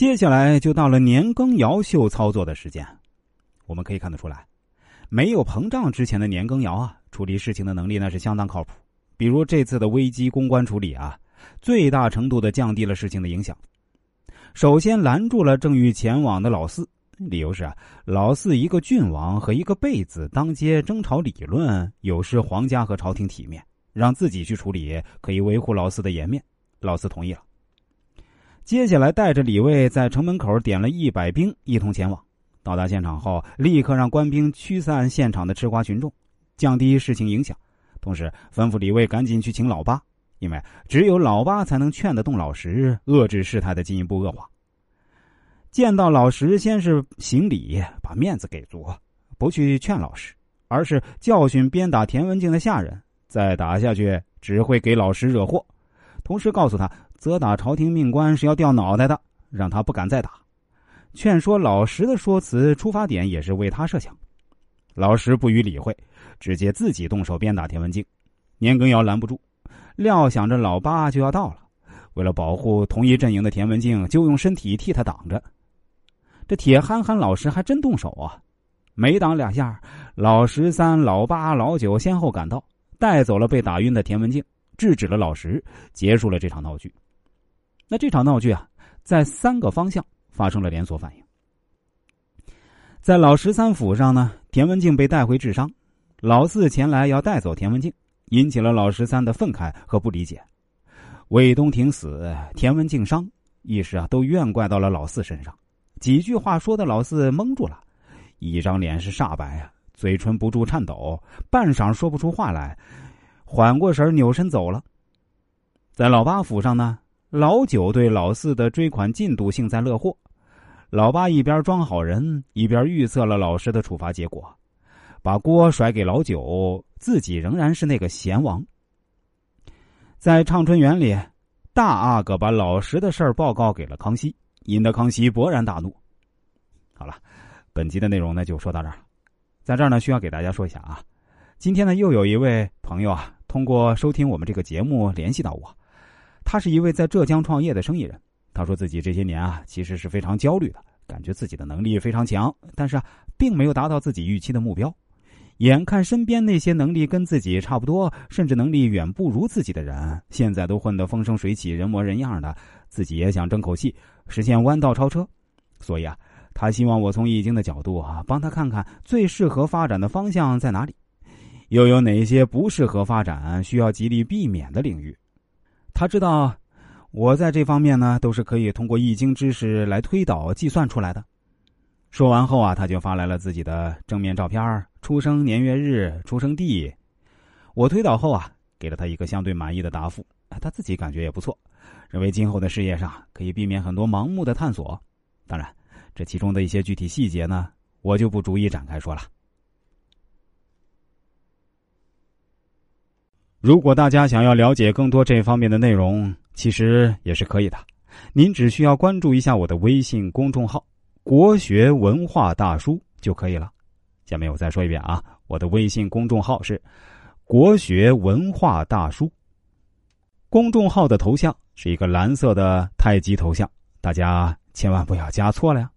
接下来就到了年羹尧秀操作的时间。我们可以看得出来，没有膨胀之前的年羹尧啊，处理事情的能力那是相当靠谱。比如这次的危机公关处理啊，最大程度的降低了事情的影响。首先拦住了正欲前往的老四，理由是，老四一个郡王和一个贝子当街争吵理论，有失皇家和朝廷体面，让自己去处理可以维护老四的颜面。老四同意了。接下来带着李卫在城门口点了一百兵，一同前往。到达现场后，立刻让官兵驱散现场的吃瓜群众，降低事情影响。同时吩咐李卫赶紧去请老八，因为只有老八才能劝得动老石，遏制事态的进一步恶化。见到老石，先是行礼，把面子给足，不去劝老石，而是教训鞭打田文静的下人。再打下去，只会给老石惹祸。同时告诉他，责打朝廷命官是要掉脑袋的，让他不敢再打。劝说老石的说辞出发点也是为他设想。老石不予理会。直接自己动手鞭打田文静，年羹尧拦不住，料想着老八就要到了，为了保护同一阵营的田文静，就用身体替他挡着。这铁憨憨老石还真动手啊！没挡两下，老十三、老八、老九先后赶到，带走了被打晕的田文静，制止了老十，结束了这场闹剧。那这场闹剧啊，在三个方向发生了连锁反应。在老十三府上呢，田文静被带回治伤。老四前来要带走田文静，引起了老十三的愤慨和不理解。魏东亭死，田文静伤，一时啊都怨怪到了老四身上。几句话说的老四蒙住了，一张脸是煞白啊，嘴唇不住颤抖，半晌说不出话来，缓过神扭身走了。在老八府上呢，老九对老四的追款进度幸灾乐祸。老八一边装好人，一边预测了老师的处罚结果。把锅甩给老九，自己仍然是那个贤王。在畅春园里，大阿哥把老十的事儿报告给了康熙，引得康熙勃然大怒。好了，本集的内容呢就说到这儿。在这儿呢，需要给大家说一下啊，今天呢又有一位朋友啊，通过收听我们这个节目联系到我，他是一位在浙江创业的生意人。他说自己这些年啊，其实是非常焦虑的，感觉自己的能力非常强，但是啊，并没有达到自己预期的目标。眼看身边那些能力跟自己差不多，甚至能力远不如自己的人，现在都混得风生水起、人模人样的，自己也想争口气，实现弯道超车。所以啊，他希望我从易经的角度啊，帮他看看最适合发展的方向在哪里，又有哪些不适合发展、需要极力避免的领域。他知道，我在这方面呢，都是可以通过易经知识来推导、计算出来的。说完后啊，他就发来了自己的正面照片、出生年月日、出生地。我推导后啊，给了他一个相对满意的答复。他自己感觉也不错，认为今后的事业上可以避免很多盲目的探索。当然，这其中的一些具体细节呢，我就不逐一展开说了。如果大家想要了解更多这方面的内容，其实也是可以的。您只需要关注一下我的微信公众号。国学文化大叔就可以了。下面我再说一遍啊，我的微信公众号是“国学文化大叔”。公众号的头像是一个蓝色的太极头像，大家千万不要加错了呀。